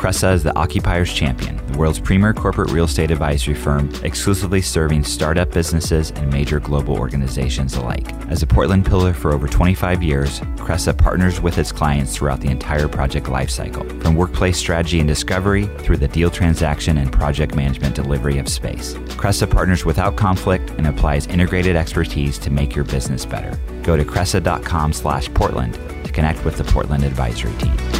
Cresa is the Occupier's Champion, the world's premier corporate real estate advisory firm, exclusively serving startup businesses and major global organizations alike. As a Portland pillar for over 25 years, Cresa partners with its clients throughout the entire project lifecycle, from workplace strategy and discovery through the deal transaction and project management delivery of space. Cresa partners without conflict and applies integrated expertise to make your business better. Go to cresa.com slash Portland to connect with the Portland advisory team.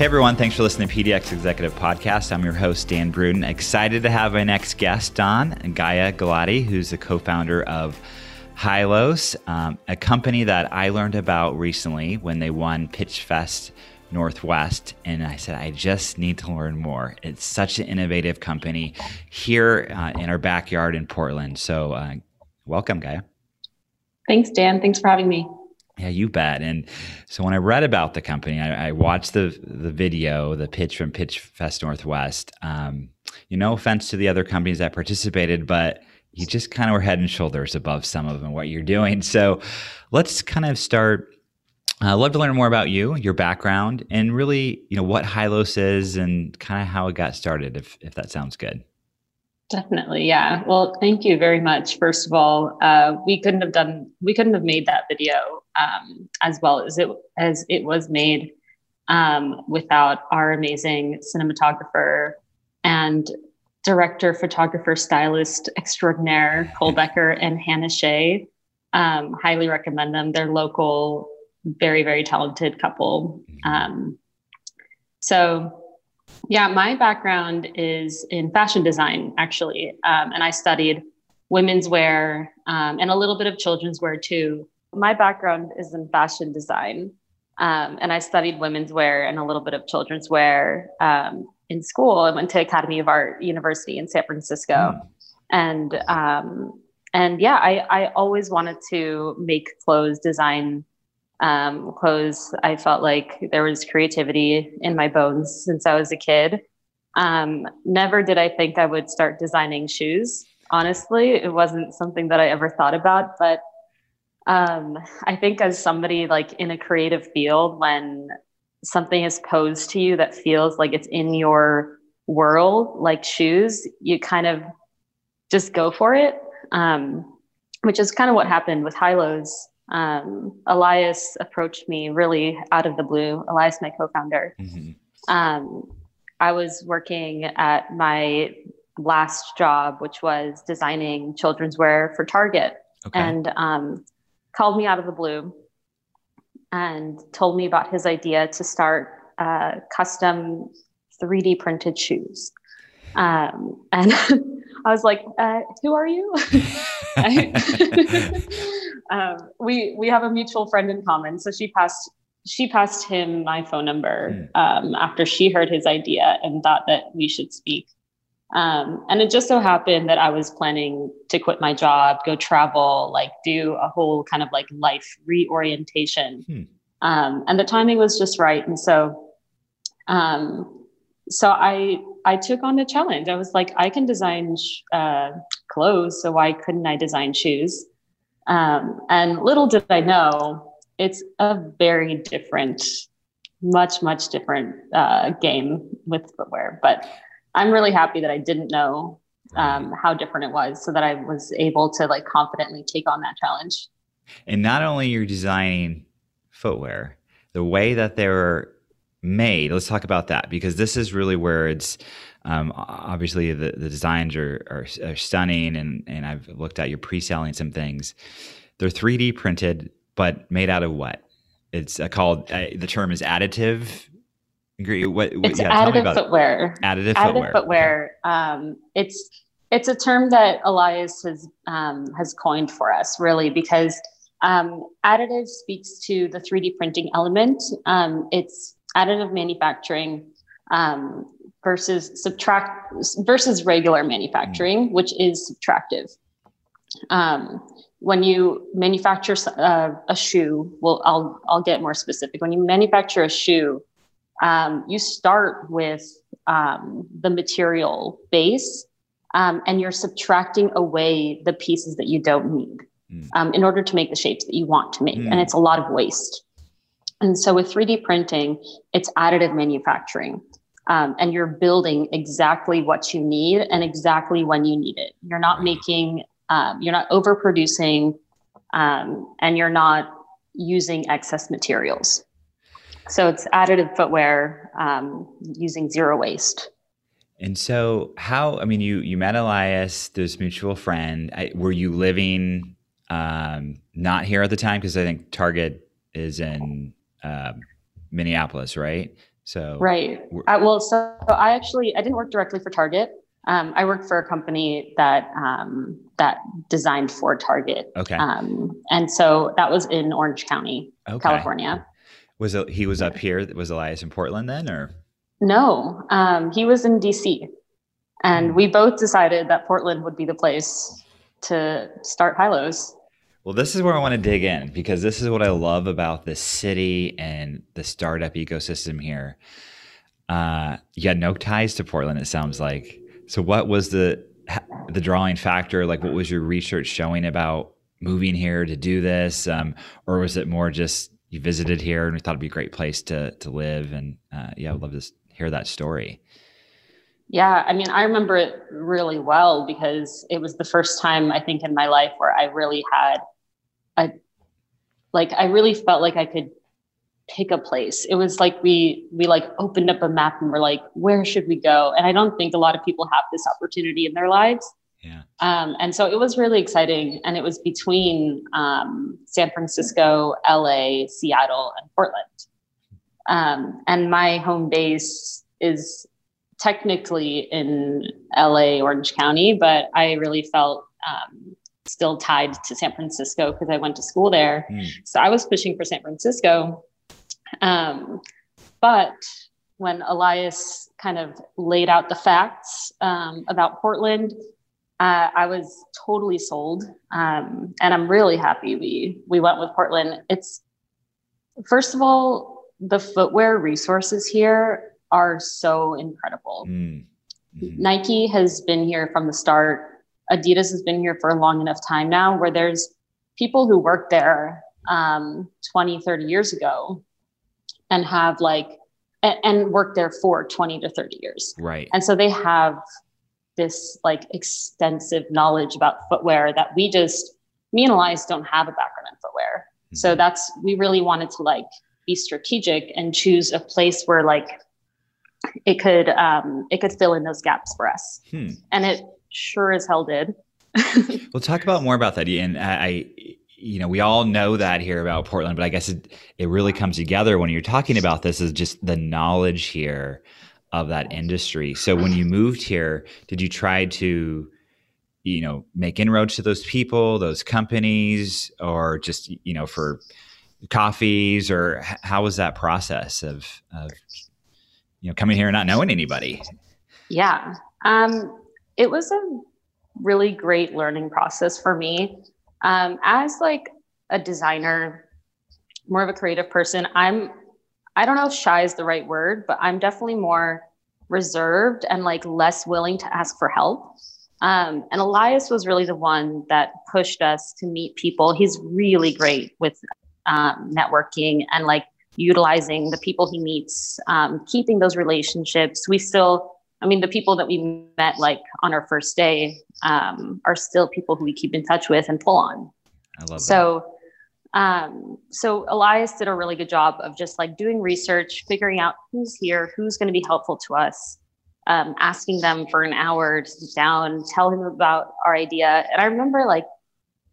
Hey everyone, thanks for listening to PDX Executive Podcast. I'm your host, Dan Bruton. Excited to have my next guest on, Gaia Galati, who's the co founder of Hilos, um, a company that I learned about recently when they won Pitch Fest Northwest. And I said, I just need to learn more. It's such an innovative company here uh, in our backyard in Portland. So, uh, welcome, Gaia. Thanks, Dan. Thanks for having me. Yeah, you bet. And so when I read about the company, I, I watched the the video, the pitch from Pitch Fest Northwest. Um, you know, offense to the other companies that participated, but you just kind of were head and shoulders above some of them what you're doing. So let's kind of start. I'd love to learn more about you, your background, and really, you know, what Hilos is and kind of how it got started, if if that sounds good. Definitely, yeah. Well, thank you very much. First of all, uh, we couldn't have done, we couldn't have made that video um, as well as it as it was made um, without our amazing cinematographer and director, photographer, stylist extraordinaire Cole Becker and Hannah Shea. Um, highly recommend them. They're local, very very talented couple. Um, so yeah, my background is in fashion design, actually. Um, and I studied women's wear um, and a little bit of children's wear too. My background is in fashion design. Um, and I studied women's wear and a little bit of children's wear um, in school. I went to Academy of Art University in San Francisco. Mm. And um, and yeah, I, I always wanted to make clothes, design um, clothes. I felt like there was creativity in my bones since I was a kid. Um, never did I think I would start designing shoes. Honestly, it wasn't something that I ever thought about. But um, I think as somebody like in a creative field, when something is posed to you that feels like it's in your world, like shoes, you kind of just go for it. Um, which is kind of what happened with Hilos um, Elias approached me really out of the blue. Elias, my co-founder. Mm-hmm. Um, I was working at my last job, which was designing children's wear for Target, okay. and um, called me out of the blue and told me about his idea to start uh, custom 3D printed shoes. Um, and I was like, uh, "Who are you?" um, we we have a mutual friend in common, so she passed she passed him my phone number hmm. um, after she heard his idea and thought that we should speak. Um, and it just so happened that I was planning to quit my job, go travel, like do a whole kind of like life reorientation. Hmm. Um, and the timing was just right. And so, um, so I I took on the challenge. I was like, I can design uh, clothes, so why couldn't I design shoes? Um, and little did I know, it's a very different, much, much different uh, game with footwear. But I'm really happy that I didn't know um, how different it was so that I was able to like confidently take on that challenge. And not only you're designing footwear, the way that they were made, let's talk about that because this is really where it's um, obviously, the, the designs are, are, are, stunning, and, and I've looked at your pre-selling some things. They're 3D printed, but made out of what? It's uh, called uh, the term is additive. What, what it's yeah, additive footwear. Additive, additive footwear. footwear. Okay. Um, it's it's a term that Elias has um, has coined for us, really, because Um, additive speaks to the 3D printing element. Um, it's additive manufacturing um, versus subtract versus regular manufacturing, mm. which is subtractive. Um, when you manufacture uh, a shoe, well, I'll I'll get more specific. When you manufacture a shoe, um, you start with um, the material base, um, and you're subtracting away the pieces that you don't need mm. in order to make the shapes that you want to make, mm. and it's a lot of waste. And so with 3D printing, it's additive manufacturing. Um, and you're building exactly what you need and exactly when you need it. You're not making, um, you're not overproducing, um, and you're not using excess materials. So it's additive footwear um, using zero waste. And so, how? I mean, you you met Elias, this mutual friend. I, were you living um, not here at the time? Because I think Target is in um, Minneapolis, right? So right. Uh, well, so I actually I didn't work directly for Target. Um, I worked for a company that um, that designed for Target. Okay. Um, and so that was in Orange County, okay. California. Was it, he was up here? Was Elias in Portland then, or? No, um, he was in DC, and hmm. we both decided that Portland would be the place to start Hilos. Well, this is where I want to dig in because this is what I love about this city and the startup ecosystem here. Uh, you had no ties to Portland, it sounds like. So, what was the the drawing factor? Like, what was your research showing about moving here to do this, um, or was it more just you visited here and we thought it'd be a great place to to live? And uh, yeah, I would love to hear that story. Yeah, I mean, I remember it really well because it was the first time I think in my life where I really had a like I really felt like I could pick a place. It was like we we like opened up a map and we're like, where should we go? And I don't think a lot of people have this opportunity in their lives. Yeah. Um, and so it was really exciting, and it was between um, San Francisco, LA, Seattle, and Portland. Um, and my home base is technically in LA, Orange County, but I really felt um, still tied to San Francisco because I went to school there. Mm. So I was pushing for San Francisco. Um, but when Elias kind of laid out the facts um, about Portland, uh, I was totally sold, um, and I'm really happy we we went with Portland. It's first of all the footwear resources here are so incredible. Mm. Mm-hmm. Nike has been here from the start Adidas has been here for a long enough time now where there's people who worked there um, 20, 30 years ago and have like, and, and worked there for 20 to 30 years. Right. And so they have this like extensive knowledge about footwear that we just, me and Elias don't have a background in footwear. Mm-hmm. So that's, we really wanted to like be strategic and choose a place where like it could um, it could fill in those gaps for us. Hmm. And it sure as hell did. we'll talk about more about that. And I, you know, we all know that here about Portland, but I guess it, it really comes together when you're talking about this is just the knowledge here of that industry. So when you moved here, did you try to, you know, make inroads to those people, those companies, or just, you know, for coffees or how was that process of, of, you know, coming here and not knowing anybody? Yeah. Um, it was a really great learning process for me. Um, as like a designer, more of a creative person, I'm I don't know if shy is the right word, but I'm definitely more reserved and like less willing to ask for help. Um, and Elias was really the one that pushed us to meet people. He's really great with um, networking and like utilizing the people he meets, um, keeping those relationships. We still I mean, the people that we met like on our first day um, are still people who we keep in touch with and pull on. I love so, that. Um, so Elias did a really good job of just like doing research, figuring out who's here, who's going to be helpful to us, um, asking them for an hour to sit down, tell him about our idea. And I remember like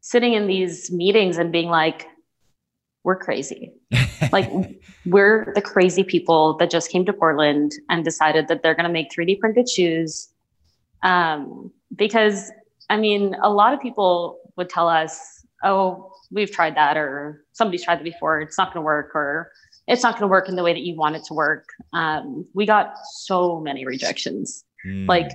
sitting in these meetings and being like, we're crazy. like we're the crazy people that just came to Portland and decided that they're going to make 3D printed shoes. Um, because I mean, a lot of people would tell us, "Oh, we've tried that or somebody's tried that before. It's not going to work or it's not going to work in the way that you want it to work. Um, we got so many rejections. Mm. like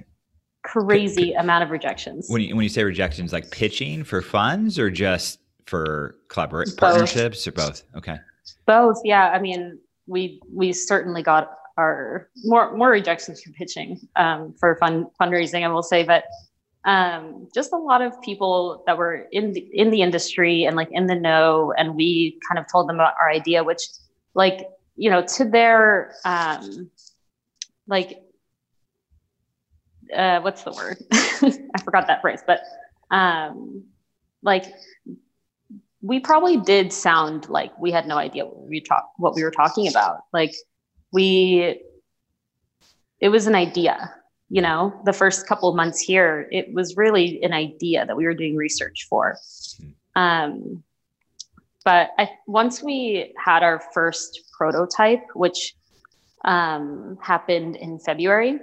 crazy amount of rejections. When you, when you say rejections like pitching for funds or just for collaboration partnerships or both? Okay both yeah. I mean we we certainly got our more more rejections from pitching um, for fund fundraising i will say but um, just a lot of people that were in the, in the industry and like in the know and we kind of told them about our idea which like you know to their um like uh what's the word? I forgot that phrase but um like we probably did sound like we had no idea what we talk what we were talking about like we it was an idea you know the first couple of months here it was really an idea that we were doing research for hmm. um, but I, once we had our first prototype which um, happened in february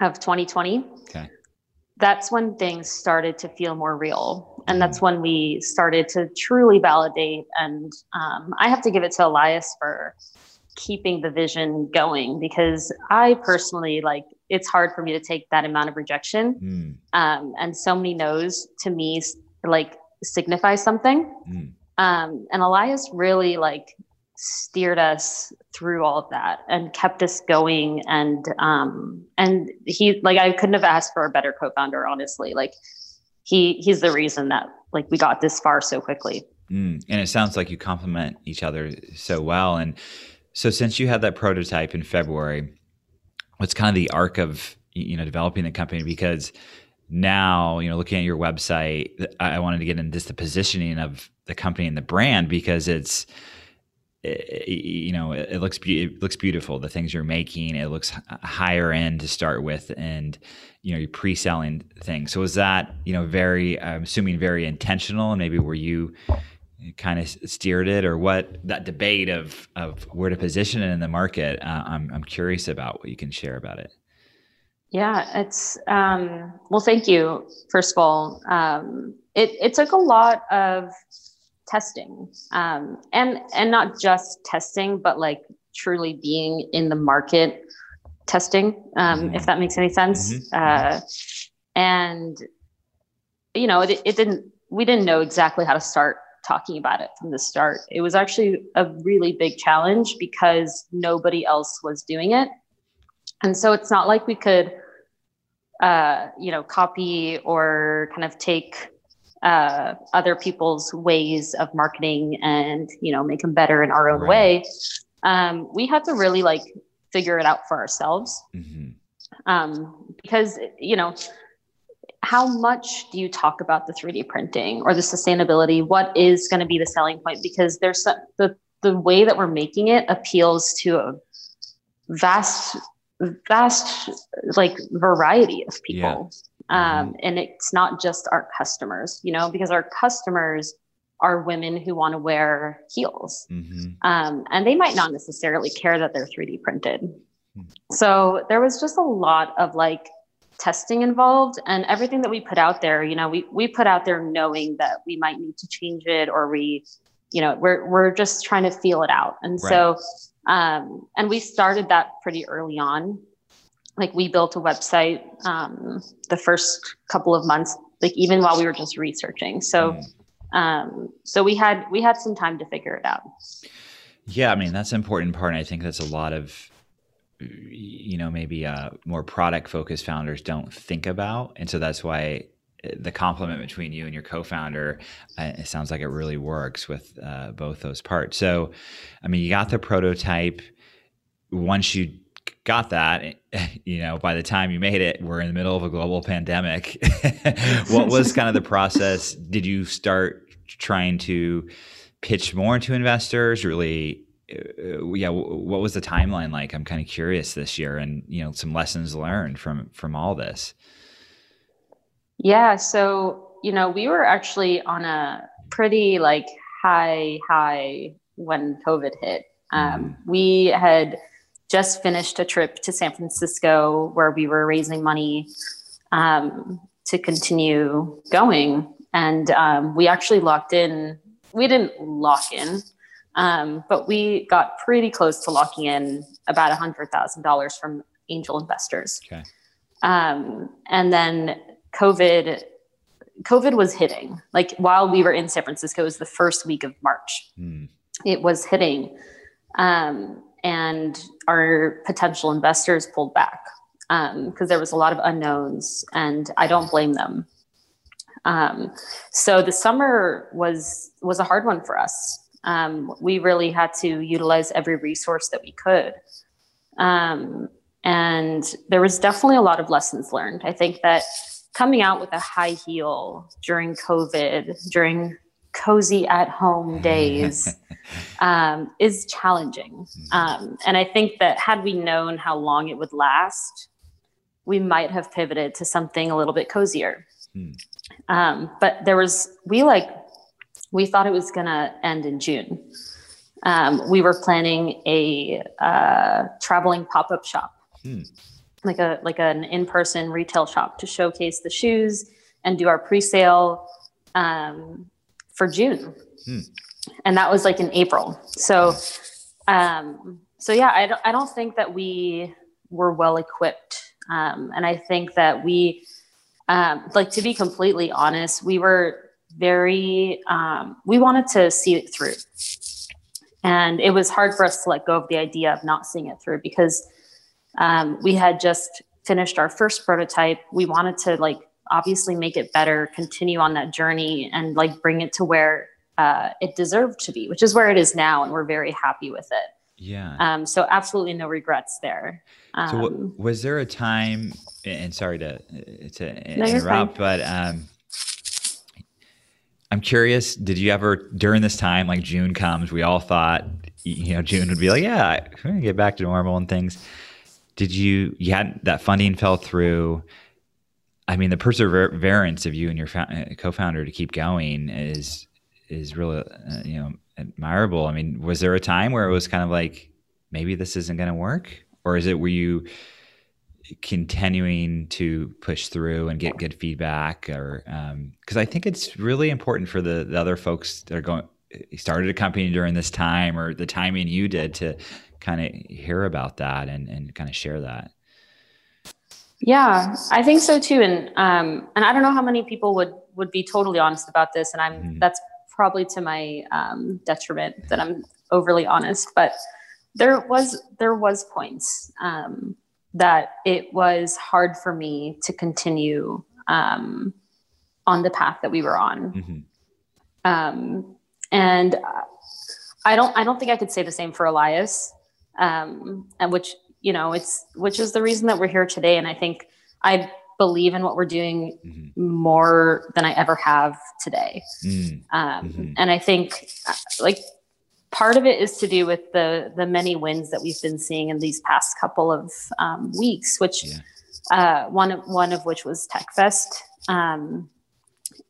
of 2020 okay. that's when things started to feel more real and that's hmm. when we started to truly validate and um, i have to give it to elias for keeping the vision going because I personally like it's hard for me to take that amount of rejection. Mm. Um, and so many no's to me like signify something. Mm. Um, and Elias really like steered us through all of that and kept us going. And um, and he like I couldn't have asked for a better co-founder, honestly. Like he he's the reason that like we got this far so quickly. Mm. And it sounds like you complement each other so well. And so since you had that prototype in February, what's kind of the arc of you know developing the company? Because now you know looking at your website, I wanted to get into just the positioning of the company and the brand because it's it, you know it, looks it looks beautiful the things you're making it looks higher end to start with and you know you're pre-selling things. So is that you know very i'm assuming very intentional and maybe were you kind of steered it or what that debate of of where to position it in the market uh, I'm, I'm curious about what you can share about it. Yeah it's um, well thank you first of all. Um, it, it took a lot of testing um, and and not just testing but like truly being in the market testing um, mm-hmm. if that makes any sense mm-hmm. uh, and you know it, it didn't we didn't know exactly how to start talking about it from the start. It was actually a really big challenge because nobody else was doing it. And so it's not like we could, uh, you know, copy or kind of take uh, other people's ways of marketing and, you know, make them better in our own right. way. Um, we had to really like figure it out for ourselves. Mm-hmm. Um, because, you know, how much do you talk about the 3D printing or the sustainability? What is going to be the selling point? Because there's the the way that we're making it appeals to a vast vast like variety of people. Um, mm-hmm. and it's not just our customers, you know, because our customers are women who want to wear heels. Mm-hmm. Um, and they might not necessarily care that they're 3D printed. Mm-hmm. So there was just a lot of like testing involved and everything that we put out there you know we we put out there knowing that we might need to change it or we you know we're we're just trying to feel it out and right. so um and we started that pretty early on like we built a website um the first couple of months like even while we were just researching. So mm. um so we had we had some time to figure it out. Yeah i mean that's an important part and i think that's a lot of you know maybe uh, more product focused founders don't think about. And so that's why uh, the complement between you and your co-founder uh, it sounds like it really works with uh, both those parts. So i mean you got the prototype. Once you got that you know by the time you made it we're in the middle of a global pandemic what was kind of the process did you start trying to pitch more to investors really uh, yeah, what was the timeline like? I'm kind of curious this year, and you know, some lessons learned from from all this. Yeah, so you know, we were actually on a pretty like high high when COVID hit. Um, mm. We had just finished a trip to San Francisco where we were raising money um, to continue going, and um, we actually locked in. We didn't lock in, um, but we got pretty close to locking in about a hundred thousand dollars from angel investors. Okay. Um, and then COVID, COVID was hitting. Like while we were in San Francisco, it was the first week of March. Mm. It was hitting, um, and our potential investors pulled back because um, there was a lot of unknowns, and I don't blame them. Um, so the summer was was a hard one for us. Um, we really had to utilize every resource that we could. Um, and there was definitely a lot of lessons learned. I think that coming out with a high heel during COVID, during cozy at home days, um, is challenging. Mm-hmm. Um, and I think that had we known how long it would last, we might have pivoted to something a little bit cozier. Hmm. Um, but there was, we like, we thought it was going to end in June. Um, we were planning a uh, traveling pop up shop, hmm. like a like an in person retail shop to showcase the shoes and do our pre sale um, for June, hmm. and that was like in April. So, um, so yeah, I don't I don't think that we were well equipped, um, and I think that we um, like to be completely honest, we were very, um, we wanted to see it through. And it was hard for us to let go of the idea of not seeing it through because um, we had just finished our first prototype. We wanted to like obviously make it better, continue on that journey, and like bring it to where uh, it deserved to be, which is where it is now, and we're very happy with it. Yeah. Um, so absolutely no regrets there. Um, so w- was there a time? And sorry to to no, interrupt, but um, I'm curious. Did you ever during this time, like June comes, we all thought you know June would be like, yeah, we're gonna get back to normal and things. Did you? You had that funding fell through. I mean, the perseverance of you and your fa- co-founder to keep going is is really uh, you know admirable. I mean, was there a time where it was kind of like maybe this isn't going to work, or is it were you continuing to push through and get good feedback, or because um, I think it's really important for the, the other folks that are going started a company during this time or the timing you did to kind of hear about that and, and kind of share that. Yeah, I think so too. And um, and I don't know how many people would would be totally honest about this. And I'm mm-hmm. that's probably to my um, detriment that I'm overly honest, but there was there was points um, that it was hard for me to continue um, on the path that we were on, mm-hmm. um, and I don't I don't think I could say the same for Elias, um, and which you know it's which is the reason that we're here today, and I think I believe in what we're doing mm-hmm. more than I ever have today. Mm. Um, mm-hmm. And I think uh, like part of it is to do with the the many wins that we've been seeing in these past couple of um, weeks, which yeah. uh, one of one of which was TechFest. Um,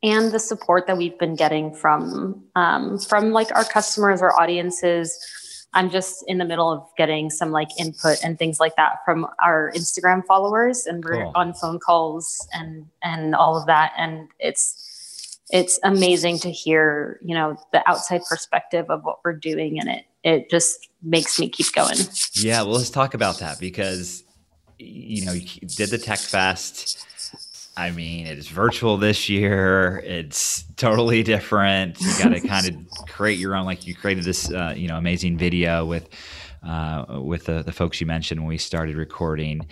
and the support that we've been getting from um, from like our customers or audiences I'm just in the middle of getting some like input and things like that from our Instagram followers, and we're cool. on phone calls and and all of that, and it's it's amazing to hear you know the outside perspective of what we're doing, and it it just makes me keep going. Yeah, well, let's talk about that because you know you did the Tech Fest I mean, it is virtual this year. It's totally different. You got to kind of create your own. Like you created this, uh, you know, amazing video with uh, with the, the folks you mentioned when we started recording.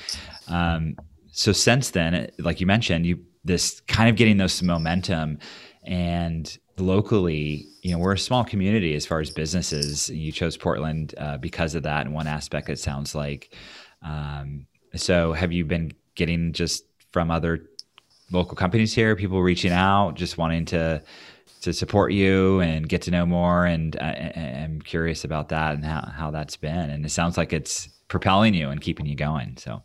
Um, so since then, like you mentioned, you this kind of getting those momentum and locally you know we're a small community as far as businesses you chose portland uh, because of that in one aspect it sounds like um, so have you been getting just from other local companies here, people reaching out, just wanting to to support you and get to know more. And I, am curious about that and how, how that's been. And it sounds like it's propelling you and keeping you going. So.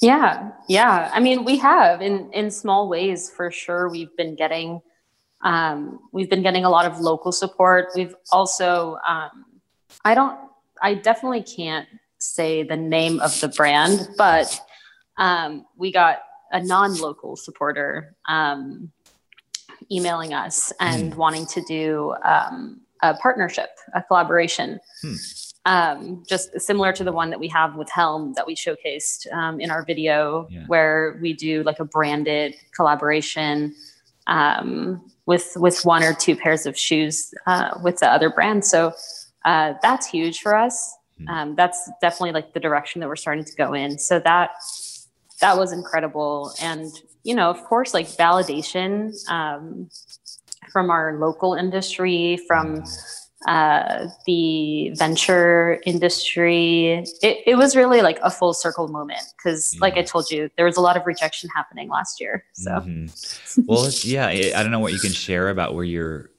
Yeah, yeah. I mean, we have in in small ways for sure. We've been getting, um, we've been getting a lot of local support. We've also, um, I don't, I definitely can't say the name of the brand, but um, we got a non-local supporter um, emailing us and hmm. wanting to do um, a partnership, a collaboration. Hmm. Um, just similar to the one that we have with Helm that we showcased um, in our video, yeah. where we do like a branded collaboration um, with with one or two pairs of shoes uh, with the other brand. So uh, that's huge for us. Hmm. Um, that's definitely like the direction that we're starting to go in. So that that was incredible, and you know, of course, like validation um, from our local industry, from uh, the venture industry. It, it was really like a full circle moment because, yeah. like I told you, there was a lot of rejection happening last year. So, mm-hmm. well, yeah, I don't know what you can share about where you're,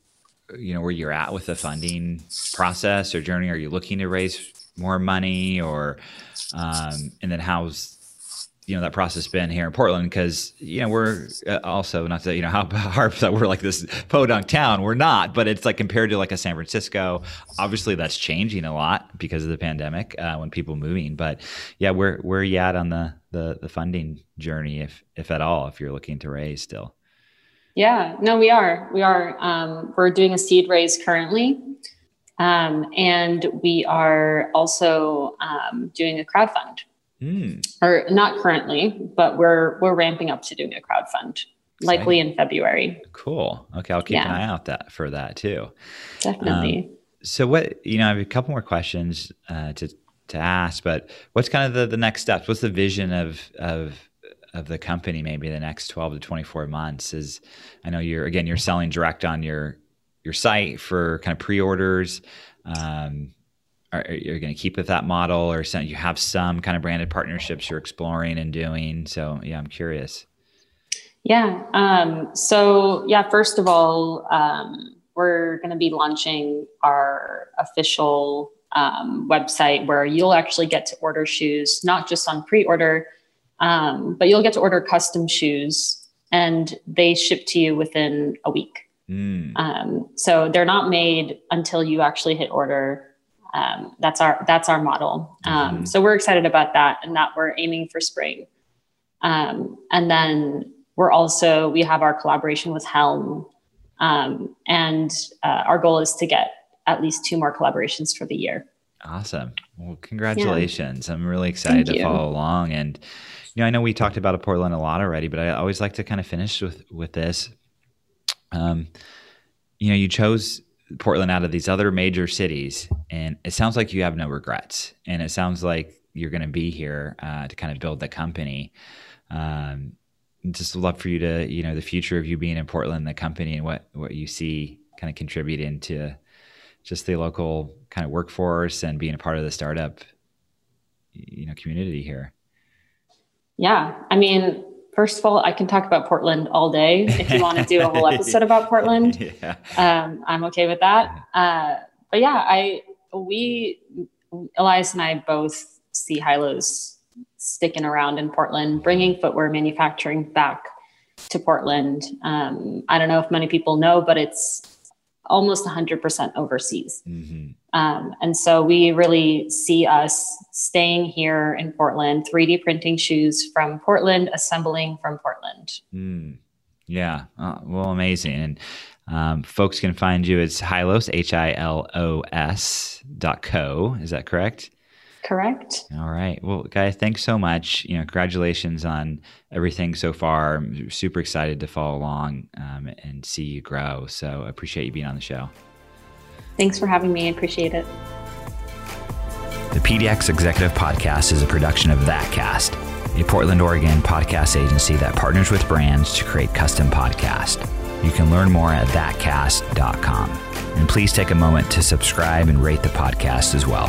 you know, where you're at with the funding process or journey. Are you looking to raise more money, or um, and then how's you know that process been here in Portland because you know we're uh, also not to you know how hard that we're like this podunk town we're not but it's like compared to like a San Francisco obviously that's changing a lot because of the pandemic uh, when people moving but yeah where where are you at on the the the funding journey if if at all if you're looking to raise still? Yeah no we are we are um, we're doing a seed raise currently um, and we are also um, doing a crowd fund Mm. Or not currently, but we're we're ramping up to doing a crowd fund, likely in February. Cool. Okay, I'll keep yeah. an eye out that for that too. Definitely. Um, so what you know, I have a couple more questions uh, to to ask, but what's kind of the, the next steps? What's the vision of of of the company maybe the next 12 to 24 months is I know you're again you're selling direct on your your site for kind of pre-orders um, are, you going to keep with that model or some, you have some kind of branded partnerships you're exploring and doing? So yeah i'm curious. Yeah um, so yeah first of all um, we're going to be launching our official um, website where you'll actually get to order shoes not just on pre-order um, but you'll get to order custom shoes and they ship to you within a week. Mm. so they're not made until you actually hit order um, that's our that's our model. Um, mm-hmm. So we're excited about that, and that we're aiming for spring. Um, and then we're also we have our collaboration with Helm, um, and uh, our goal is to get at least two more collaborations for the year. Awesome. Well, congratulations. Yeah. I'm really excited Thank to you. follow along. And you know, I know we talked about a Portland a lot already, but I always like to kind of finish with with this. Um, you know, you chose Portland out of these other major cities, and it sounds like you have no regrets, and it sounds like you're going to be here uh, to kind of build the company. Um, just love for you to, you know, the future of you being in Portland, the company, and what what you see kind of contributing to just the local kind of workforce and being a part of the startup, you know, community here. Yeah, I mean, First of all, I can talk about Portland all day. If you want to do a whole episode about Portland, yeah. um, I'm okay with that. Uh, but yeah, I we Elias and I both see Hilos sticking around in Portland, bringing footwear manufacturing back to Portland. Um, I don't know if many people know, but it's almost 100% overseas. Mm-hmm. Um, and so we really see us staying here in Portland, 3D printing shoes from Portland, assembling from Portland. Mm. Yeah. Uh, well, amazing. And um, folks can find you as Hilos, H I L O S dot co. Is that correct? Correct. All right. Well, guys, thanks so much. You know, congratulations on everything so far. I'm super excited to follow along um, and see you grow. So I appreciate you being on the show. Thanks for having me. I appreciate it. The PDX Executive Podcast is a production of ThatCast, a Portland, Oregon podcast agency that partners with brands to create custom podcasts. You can learn more at thatcast.com. And please take a moment to subscribe and rate the podcast as well.